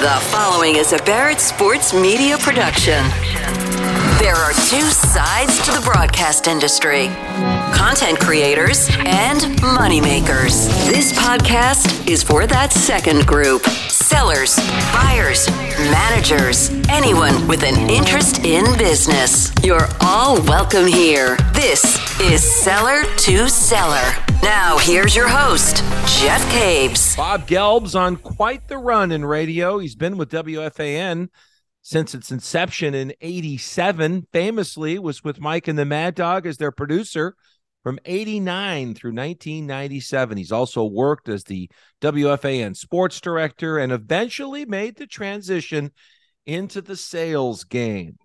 The following is a Barrett Sports Media production. There are two sides to the broadcast industry content creators and moneymakers. This podcast is for that second group sellers, buyers, managers, anyone with an interest in business. You're all welcome here. This is Seller to Seller. Now, here's your host, Jeff Caves. Bob Gelb's on quite the run in radio. He's been with WFAN since its inception in 87. Famously was with Mike and the Mad Dog as their producer from 89 through 1997. He's also worked as the WFAN sports director and eventually made the transition into the sales game.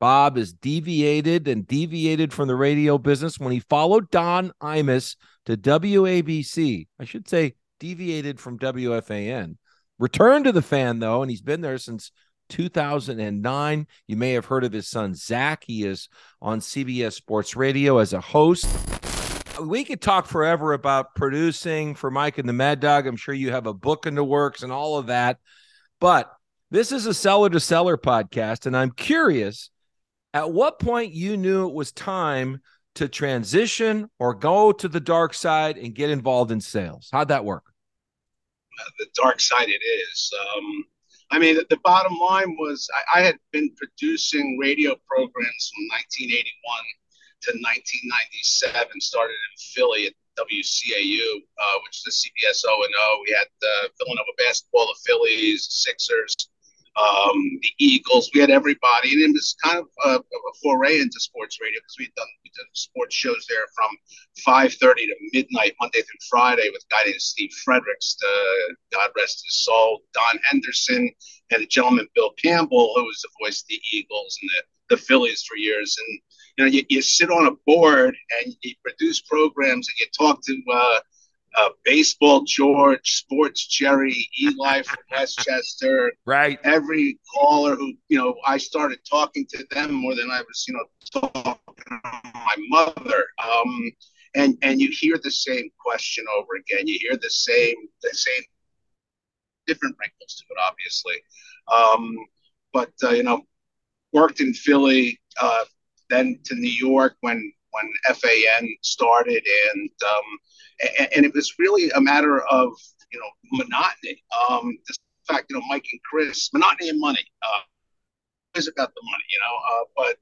Bob is deviated and deviated from the radio business when he followed Don Imus to WABC. I should say deviated from WFAN. Returned to the fan though, and he's been there since 2009. You may have heard of his son Zach. He is on CBS Sports Radio as a host. We could talk forever about producing for Mike and the Mad Dog. I'm sure you have a book in the works and all of that. But this is a seller to seller podcast, and I'm curious at what point you knew it was time to transition or go to the dark side and get involved in sales? How'd that work? The dark side it is. Um, I mean, the, bottom line was I, I, had been producing radio programs from 1981 to 1997. Started in Philly at WCAU, uh, which is the CBS O and O. We had uh, Villanova basketball, the Phillies, Sixers, um, the Eagles. We had everybody, and it was kind of a, a foray into sports radio because we had done we did sports shows there from 5:30 to midnight Monday through Friday with a guy named Steve Fredericks, to, God rest his soul, Don Henderson, and a gentleman Bill Campbell, who was the voice of the Eagles and the, the Phillies for years. And you know, you, you sit on a board and you produce programs and you talk to. Uh, uh, baseball George, sports Jerry, Eli from Westchester. Right. Every caller who, you know, I started talking to them more than I was, you know, talking to my mother. Um, and and you hear the same question over again. You hear the same the same different wrinkles to it, obviously. Um, but uh, you know, worked in Philly, uh, then to New York when when FAN started, and um, and, and, it was really a matter of you know monotony. Um, the fact, you know, Mike and Chris, monotony and money. Uh, is about the money, you know. Uh, but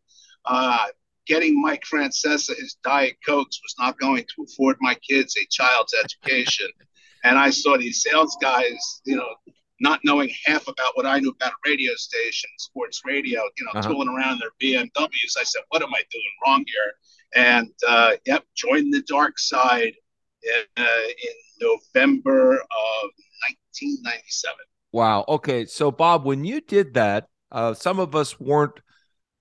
uh, getting Mike Francesa his Diet Cokes was not going to afford my kids a child's education. and I saw these sales guys, you know, not knowing half about what I knew about radio station, sports radio, you know, uh-huh. tooling around their BMWs. I said, what am I doing wrong here? and uh, yep, joined the dark side uh, in November of 1997. Wow. Okay. So, Bob, when you did that, uh, some of us weren't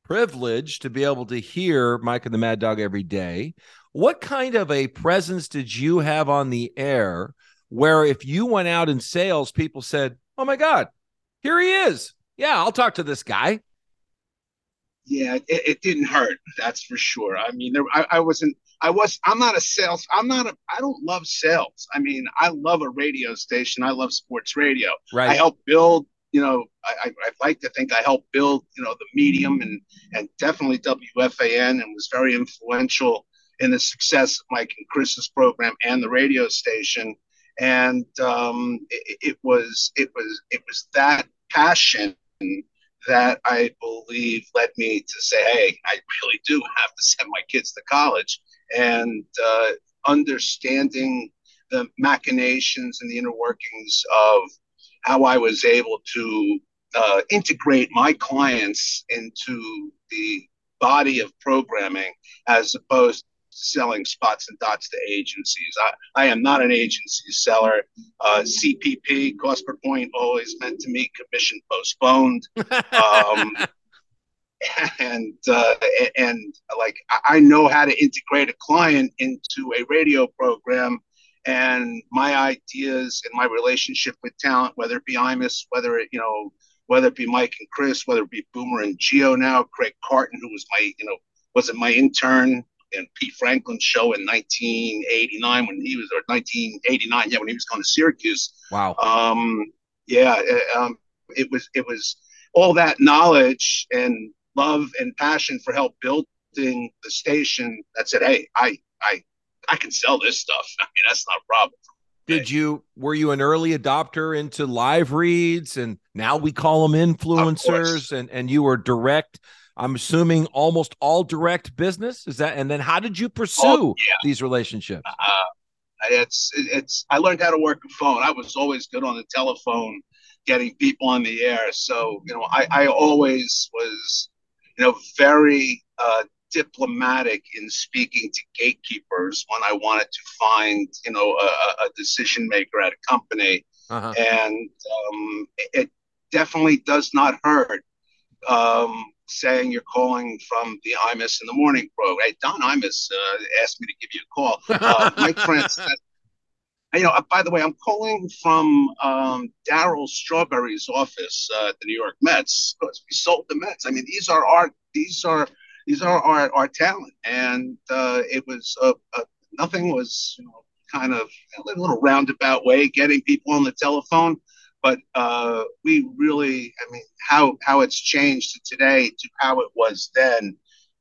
privileged to be able to hear Mike and the Mad Dog every day. What kind of a presence did you have on the air where if you went out in sales, people said, Oh my God, here he is. Yeah, I'll talk to this guy yeah, it, it, didn't hurt. That's for sure. I mean, there, I, I wasn't. I was. I'm not a sales. I'm not a. I don't love sales. I mean, I love a radio station. I love sports radio. Right. I help build. You know, I, I like to think I helped build. You know, the medium and and definitely WFAN and was very influential in the success of Mike and Chris's program and the radio station. And um, it, it was it was it was that passion that I believe led me to say, hey, I really do have to send my kids to college. And uh, understanding the machinations and the inner workings of how I was able to uh, integrate my clients into the body of programming as opposed to selling spots and dots to agencies. I, I am not an agency seller. Uh, CPP, cost per point, always meant to me commission postponed. Um, and uh, and like I know how to integrate a client into a radio program, and my ideas and my relationship with talent, whether it be Imus, whether it you know whether it be Mike and Chris, whether it be Boomer and Geo now, Craig Carton, who was my you know was it my intern and Pete Franklin's show in 1989 when he was, or 1989, yeah, when he was going to Syracuse. Wow. Um, yeah, uh, um, it was it was all that knowledge and love and passion for help building the station that said, "Hey, I I I can sell this stuff. I mean, that's not a problem." Did you were you an early adopter into live reads and now we call them influencers and and you were direct I'm assuming almost all direct business is that and then how did you pursue oh, yeah. these relationships? Uh, it's it's I learned how to work a phone. I was always good on the telephone getting people on the air. So, you know, I I always was you know very uh, diplomatic in speaking to gatekeepers when I wanted to find, you know, a, a decision maker at a company. Uh-huh. And um, it definitely does not hurt um, saying you're calling from the Imus in the morning program. Hey, Don Imus uh, asked me to give you a call. Uh, Mike France you know, by the way, I'm calling from um, Darryl Strawberry's office uh, at the New York Mets because we sold the Mets. I mean, these are our these are these are our, our talent. And uh, it was uh, uh, nothing was you know, kind of a little roundabout way getting people on the telephone. But uh, we really, I mean, how how it's changed to today to how it was then,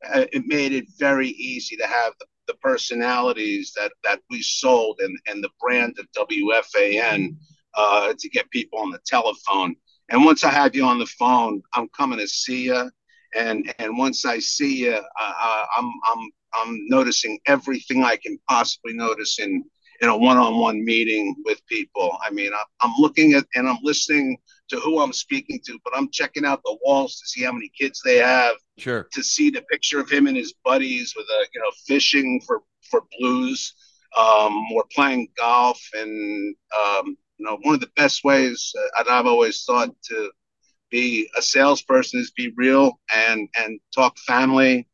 uh, it made it very easy to have the, the personalities that that we sold and and the brand of WFAN uh, to get people on the telephone. And once I have you on the phone, I'm coming to see you and and once I see you, uh, I'm I'm I'm noticing everything I can possibly notice in in a one-on-one meeting with people. I mean, I'm looking at and I'm listening to who I'm speaking to, but I'm checking out the walls to see how many kids they have. Sure. To see the picture of him and his buddies with a you know fishing for for blues, um, or playing golf, and um, you know one of the best ways uh, I've always thought to be a salesperson is be real and and talk family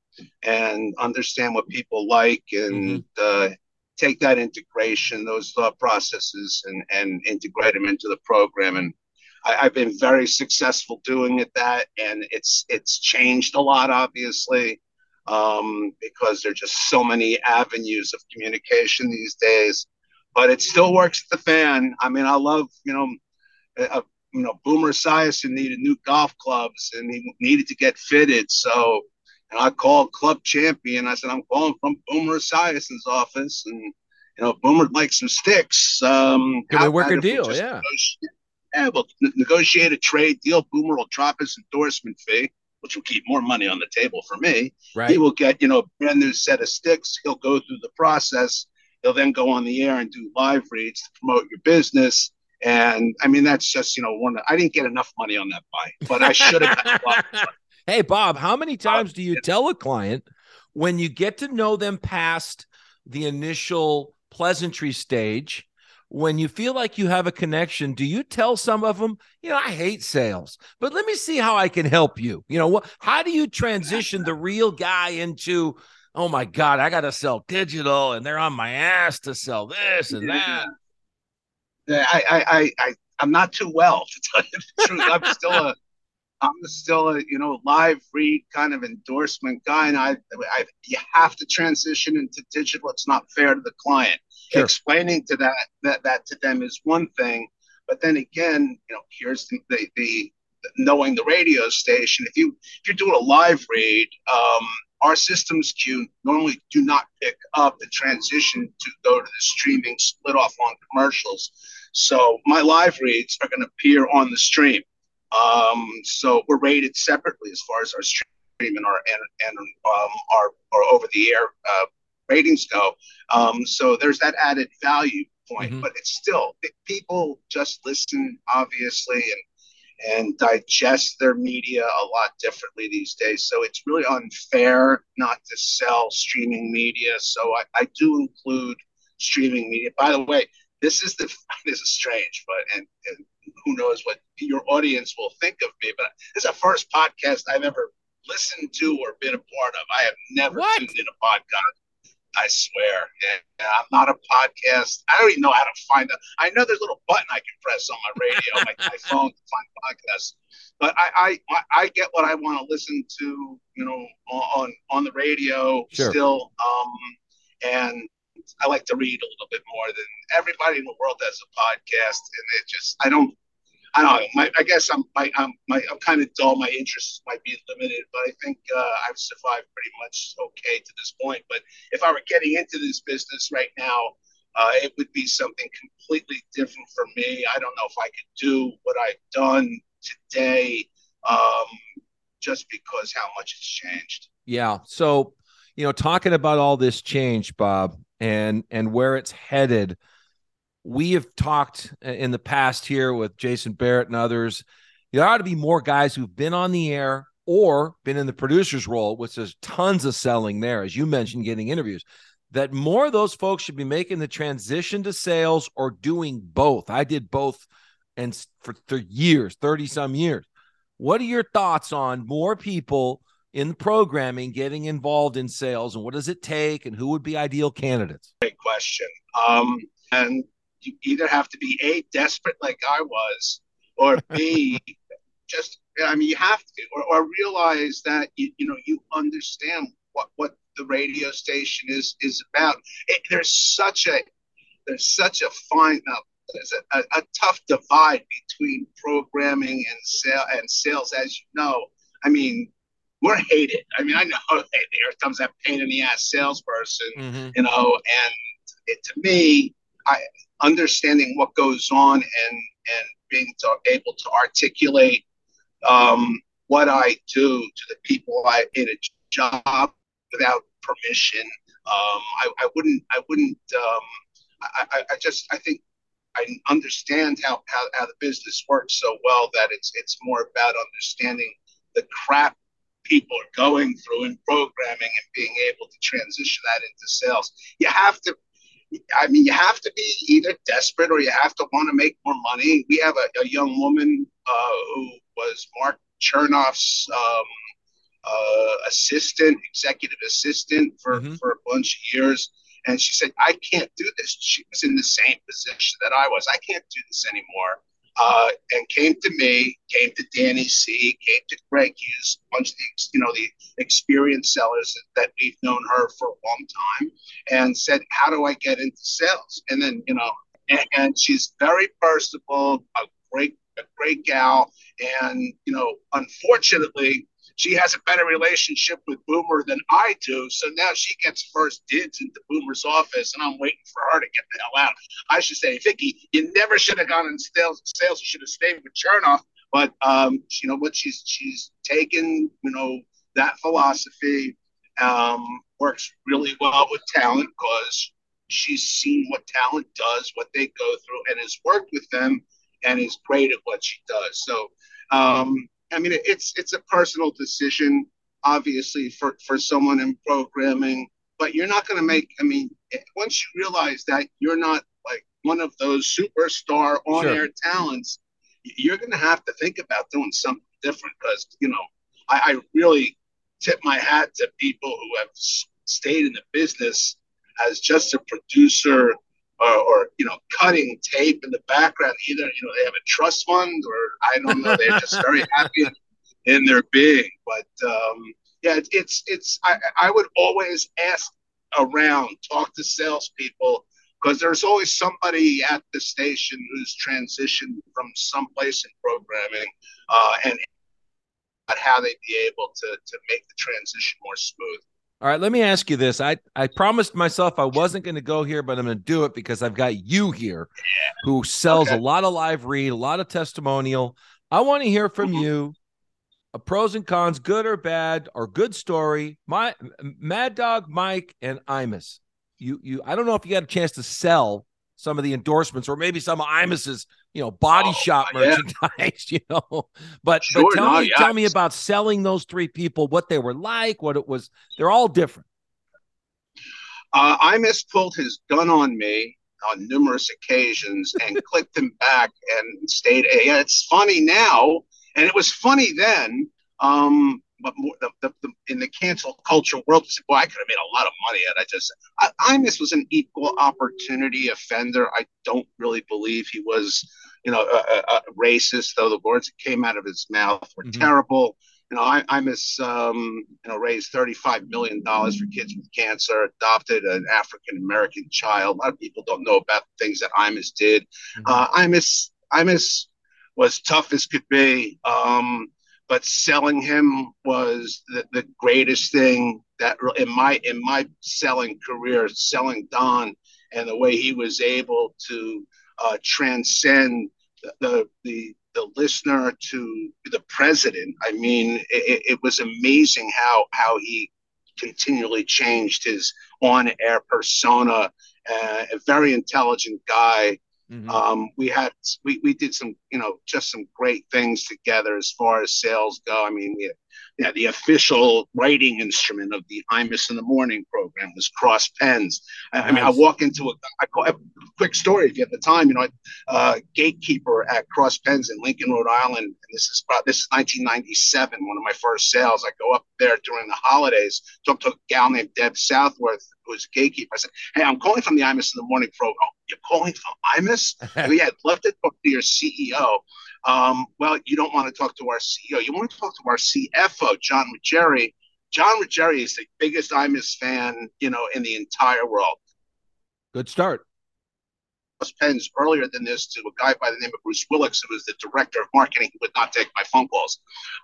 and understand what people like and mm-hmm. uh, take that integration, those thought processes, and and integrate them into the program. And I, have been very successful doing it. That and it's it's changed a lot, obviously, um, because there's just so many avenues of communication these days. But it still works the fan. I mean, I love you know. You know, Boomer Esiason needed new golf clubs and he needed to get fitted. So, and I called Club Champion. I said, I'm calling from Boomer Esiason's office, and you know, Boomer likes some sticks. Um, Can we work a deal? Yeah. Yeah, we'll negotiate a trade deal. Boomer will drop his endorsement fee, which will keep more money on the table for me. Right. He will get, you know, a brand new set of sticks. He'll go through the process. He'll then go on the air and do live reads to promote your business. And I mean, that's just, you know, one, I didn't get enough money on that buy, but I should have. Hey, Bob, how many oh, times do you tell a client when you get to know them past the initial pleasantry stage? When you feel like you have a connection, do you tell some of them, you know, I hate sales, but let me see how I can help you? You know, what, how do you transition the real guy into, oh my God, I got to sell digital and they're on my ass to sell this and that? I, I, I, I'm not too well to tell you the truth. I'm still a, I'm still a, you know, live read kind of endorsement guy, and I, I, you have to transition into digital. It's not fair to the client. Sure. Explaining to that, that, that to them is one thing, but then again, you know, here's the, the, the knowing the radio station. If you, if you're doing a live read, um, our systems queue normally do not pick up the transition to go to the streaming split off on commercials. So my live reads are going to appear on the stream. Um, so we're rated separately as far as our stream and our and, and um, our, our over the air uh, ratings go. Um, so there's that added value point, mm-hmm. but it's still people just listen obviously and and digest their media a lot differently these days. So it's really unfair not to sell streaming media. So I, I do include streaming media. By the way, this is the this is strange, but and, and who knows what your audience will think of me. But this is the first podcast I've ever listened to or been a part of. I have never what? tuned in a podcast. I swear. Yeah, I'm not a podcast. I don't even know how to find it. I know there's a little button I can press on my radio, my, my phone to find podcasts. But I, I, I get what I want to listen to, you know, on on the radio sure. still. Um, and I like to read a little bit more than everybody in the world has a podcast, and it just I don't I don't know. My, I guess I'm my, I'm my, I'm kind of dull. My interests might be limited, but I think uh, I've survived pretty much okay to this point. But if I were getting into this business right now, uh, it would be something completely different for me. I don't know if I could do what I've done today, um, just because how much has changed. Yeah. So, you know, talking about all this change, Bob, and and where it's headed we have talked in the past here with Jason Barrett and others. There ought to be more guys who've been on the air or been in the producer's role, which there's tons of selling there, as you mentioned, getting interviews. That more of those folks should be making the transition to sales or doing both. I did both and for, for years, 30 some years. What are your thoughts on more people in programming getting involved in sales and what does it take and who would be ideal candidates? Great question. Um, and you either have to be a desperate like I was, or b just I mean you have to, or, or realize that you, you know you understand what what the radio station is is about. It, there's such a there's such a fine uh, there's a, a, a, tough divide between programming and sale and sales, as you know. I mean, we're hated. I mean, I know here comes that pain in the ass salesperson, mm-hmm. you know, and it, to me, I understanding what goes on and and being able to articulate um, what I do to the people I in a job without permission. Um, I, I, wouldn't. I wouldn't. Um, I, I, just. I think I understand how, how, how the business works so well that it's it's more about understanding the crap people are going through in programming and being able to transition that into sales. You have to I mean, you have to be either desperate or you have to want to make more money. We have a, a young woman uh, who was Mark Chernoff's um, uh, assistant, executive assistant for, mm-hmm. for a bunch of years. And she said, I can't do this. She was in the same position that I was. I can't do this anymore uh, and came to me, came to Danny C, came to Greg Hughes, a bunch of the you know the experienced sellers that, we've known her for a long time, and said, "How do I get into sales?" And then you know, and, and she's very personable, a great a great gal, and you know, unfortunately, she has a better relationship with Boomer than I do. So now she gets first dibs into Boomer's office, and I'm waiting for her to get the hell out. I should say, Vicky, you never should have gone in sales. Sales, you should have stayed with Chernoff. But um, you know what? She's she's taken you know that philosophy. Um, works really well with talent because she's seen what talent does, what they go through, and has worked with them, and is great at what she does. So um, I mean, it's it's a personal decision, obviously, for for someone in programming. But you're not going to make. I mean, once you realize that you're not like one of those superstar on-air sure. talents, you're going to have to think about doing something different. Because you know, I, I really tip my hat to people who have stayed in the business as just a producer or, or, you know cutting tape in the background. Either you know they have a trust fund, or I don't know. They're just very happy in their being. But um, yeah, it's it's, it's I, I would always ask around, talk to salespeople because there's always somebody at the station who's transitioned from someplace in programming uh, and how they'd be able to to make the transition more smooth. All right, let me ask you this. I, I promised myself I wasn't going to go here, but I'm going to do it because I've got you here who sells okay. a lot of live read, a lot of testimonial. I want to hear from mm-hmm. you a pros and cons, good or bad, or good story. My Mad Dog, Mike, and Imus. You you I don't know if you got a chance to sell some of the endorsements or maybe some of Imus's, you know, body oh, shop merchandise, you know. But, sure, but tell no, me yeah. tell me about selling those three people, what they were like, what it was. They're all different. Uh, Imus pulled his gun on me on numerous occasions and clicked him back and stayed. Yeah, it's funny now, and it was funny then. Um, but more the, the, the, in the cancel culture world, said, "Boy, I could have made a lot of money at." I just, I, Imus was an equal opportunity offender. I don't really believe he was, you know, a, a racist. Though the words that came out of his mouth were mm-hmm. terrible. You know, I, Imus, um, you know, raised thirty-five million dollars for kids with cancer, adopted an African American child. A lot of people don't know about the things that Imus did. Mm-hmm. Uh, Imus, Imus was tough as could be. Um, but selling him was the, the greatest thing that in my in my selling career, selling Don and the way he was able to uh, transcend the, the, the listener to the president. I mean, it, it was amazing how how he continually changed his on-air persona. Uh, a very intelligent guy. Mm-hmm. Um, we had we, we did some you know just some great things together as far as sales go. I mean, we yeah, the official writing instrument of the Imus in the Morning program was cross pens. I. I mean, I walk into a, I call, a quick story if you have the time. You know, uh, gatekeeper at Cross Pens in Lincoln, Rhode Island, and this is about this is 1997, one of my first sales. I go up there during the holidays, talk to a gal named Deb Southworth, a gatekeeper. I said, "Hey, I'm calling from the Imus in the Morning program. You're calling from Imus? yeah, I'd love to talk to your CEO." Um, well, you don't want to talk to our CEO. You want to talk to our CFO, John Ruggieri. John Ruggieri is the biggest Imus fan, you know, in the entire world. Good start. Pens earlier than this to a guy by the name of Bruce Willix, who was the director of marketing, who would not take my phone calls.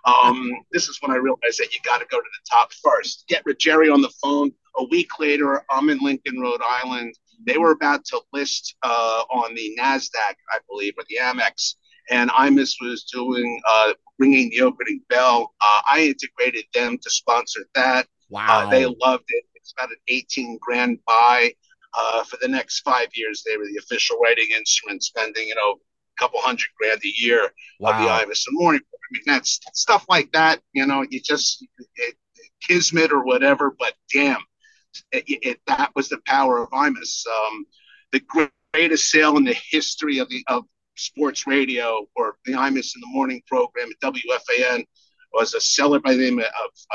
Um, this is when I realized that you got to go to the top first. Get Ruggieri on the phone. A week later, I'm in Lincoln, Rhode Island. They were about to list uh, on the NASDAQ, I believe, or the Amex and Imus was doing uh, ringing the opening bell. Uh, I integrated them to sponsor that. Wow, uh, they loved it. It's about an 18 grand buy. Uh, for the next five years, they were the official writing instrument, spending you know a couple hundred grand a year wow. of the Imus and Morning. I mean, that's stuff like that. You know, you just it, kismet or whatever. But damn, it, it, that was the power of Imus. Um, the greatest sale in the history of the of sports radio or the Imus in the morning program at WFAN was a seller by the name of,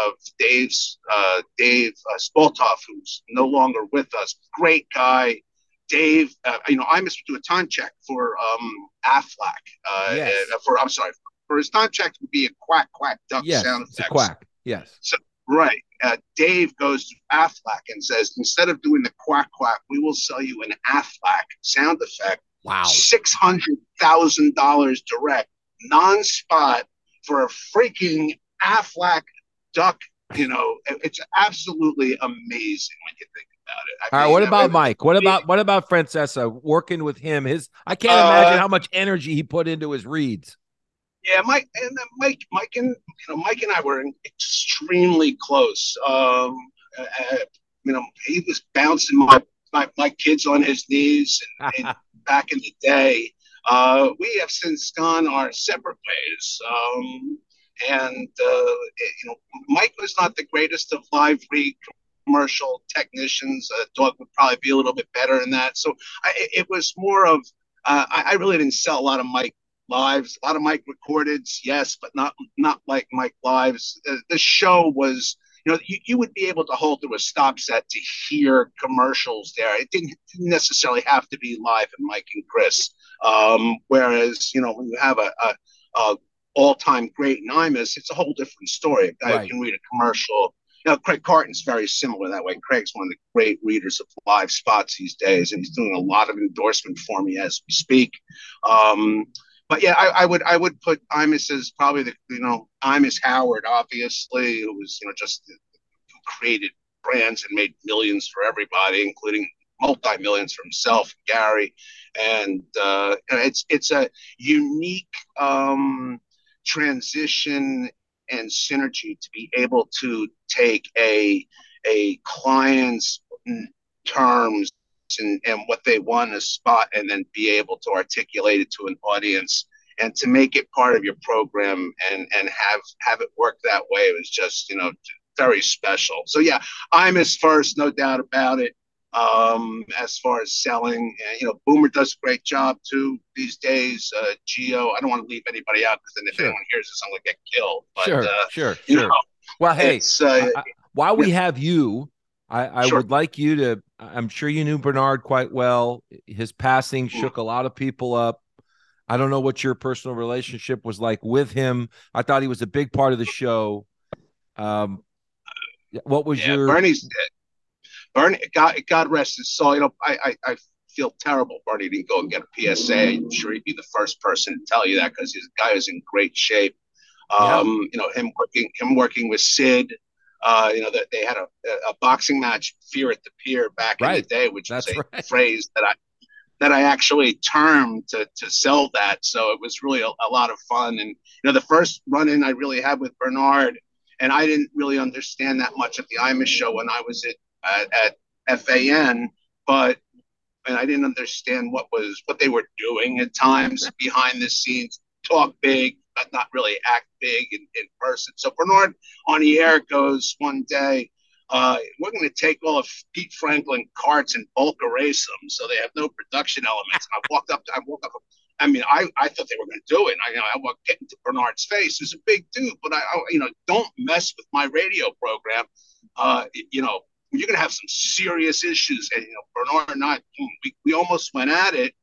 of Dave's uh, Dave uh, Spoltoff, who's no longer with us. Great guy. Dave, uh, you know, Imus would do a time check for um, Aflac. Uh, yes. Uh, for I'm sorry, for his time check would be a quack quack duck yes, sound effect. quack. Yes. So right. Uh, Dave goes to Aflac and says, instead of doing the quack quack, we will sell you an Aflac sound effect Wow. $600,000 direct, non spot for a freaking Aflac duck. You know, it's absolutely amazing when you think about it. I All mean, right, what about Mike? What about what about Francesa working with him? His I can't uh, imagine how much energy he put into his reads. Yeah, Mike and Mike, Mike and you know, Mike and I were extremely close. Um, uh, you know, he was bouncing my my, my kids on his knees and, and back in the day. Uh, we have since gone our separate ways. Um, and, uh, you know, Mike was not the greatest of live read commercial technicians. Uh, Doug would probably be a little bit better in that. So I, it was more of, uh, I, I, really didn't sell a lot of Mike lives, a lot of Mike recordeds, yes, but not not like Mike lives. Uh, the show was you know, you, you would be able to hold to a stop set to hear commercials there. It didn't necessarily have to be live and Mike and Chris. Um, whereas, you know, when you have a, a, a all-time great in Imus, it's a whole different story. Guy right. can read a commercial. You know, Craig Carton's very similar that way. Craig's one of the great readers of live spots these days, and he's doing a lot of endorsement for me as we speak. Um, but yeah, I, I, would I would put Imus as probably the you know Imus Howard, obviously, who was you know just who created brands and made millions for everybody, including multi millions for himself, Gary, and uh, it's it's a unique um, transition and synergy to be able to take a a client's terms and, and what they want to spot and then be able to articulate it to an audience. And to make it part of your program and and have have it work that way it was just you know very special. So yeah Imus first no doubt about it um, as far as selling. And you know boomer does a great job too these days uh, geo. I don't want to leave anybody out because then if sure. anyone hears this i'm gonna get killed. But sure uh, sure sure. know, well hey uh, I, while we have you I, I sure. would like you to. I'm sure you knew Bernard quite well. His passing mm. shook a lot of people up. I don't know what your personal relationship was like with him. I thought he was a big part of the show. Um, what was yeah, your Bernie's Bernie? God, God rest his soul. You know, I, I, I feel terrible Bernie didn't go and get a PSA. I'm sure he'd be the first person to tell you that because his guy is in great shape. Um, yeah. You know, him working him working with Sid. Uh, you know that they had a, a boxing match, Fear at the Pier, back right. in the day, which That's was a right. phrase that I that I actually termed to to sell that. So it was really a, a lot of fun. And you know, the first run in I really had with Bernard, and I didn't really understand that much of the Imus show when I was at at, at FAN, but and I didn't understand what was what they were doing at times behind the scenes. Talk big, not really act big in, in person. So Bernard on the air goes one day, uh, we're going to take all of Pete Franklin carts and bulk erase them so they have no production elements. And I walked up, I walked up, I mean, I, I thought they were going to do it. I, you know, I walked into Bernard's face. He's a big dude, but I, I, you know, don't mess with my radio program. Uh, you know, you're going to have some serious issues. And, you know, Bernard and I, we, we almost went at it.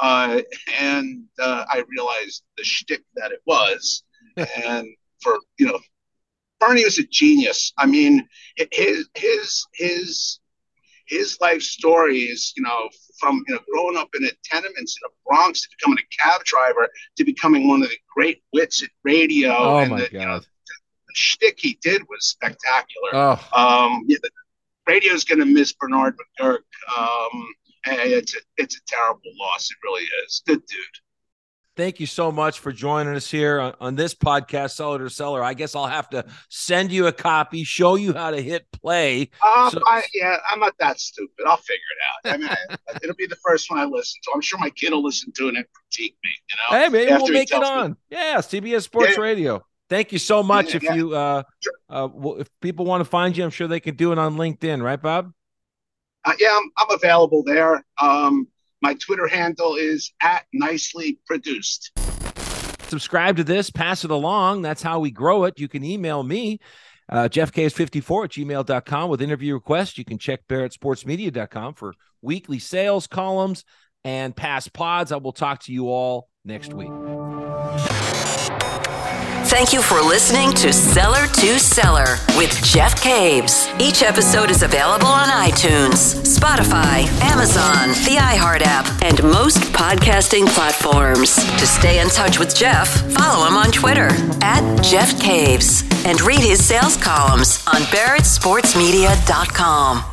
Uh, and uh, I realized the shtick that it was. and for, you know, Bernie was a genius. I mean, his, his, his, his life story is, you know, from you know growing up in a tenements in the Bronx to becoming a cab driver to becoming one of the great wits at radio. Oh and my the, god! You know, the, shtick he did was spectacular. Oh. Um, yeah, the, radio's going to miss Bernard McGuirk. Um, it's a, it's a terrible loss. It really is. Good dude. Thank you so much for joining us here on, on, this podcast, Seller to Seller. I guess I'll have to send you a copy, show you how to hit play. Uh, so- I, yeah, I'm not that stupid. I'll figure it out. I mean, it'll be the first one I listen to. I'm sure my kid will listen to it and critique me. You know, hey, maybe we'll make it on. Me. Yeah, CBS Sports yeah. Radio. Thank you so much. Yeah, if yeah. you uh, uh, if people want to find you, I'm sure they can do it on LinkedIn, right, Bob? Uh, yeah, I'm, I'm available there. Um, my Twitter handle is at nicely produced. Subscribe to this, pass it along. That's how we grow it. You can email me, uh, jeffks54 at gmail.com with interview requests. You can check barrettsportsmedia.com for weekly sales columns and past pods. I will talk to you all next week. Thank you for listening to Seller to Seller with Jeff Caves. Each episode is available on iTunes, Spotify, Amazon, the iHeart app, and most podcasting platforms. To stay in touch with Jeff, follow him on Twitter at Jeff Caves and read his sales columns on BarrettSportsMedia.com.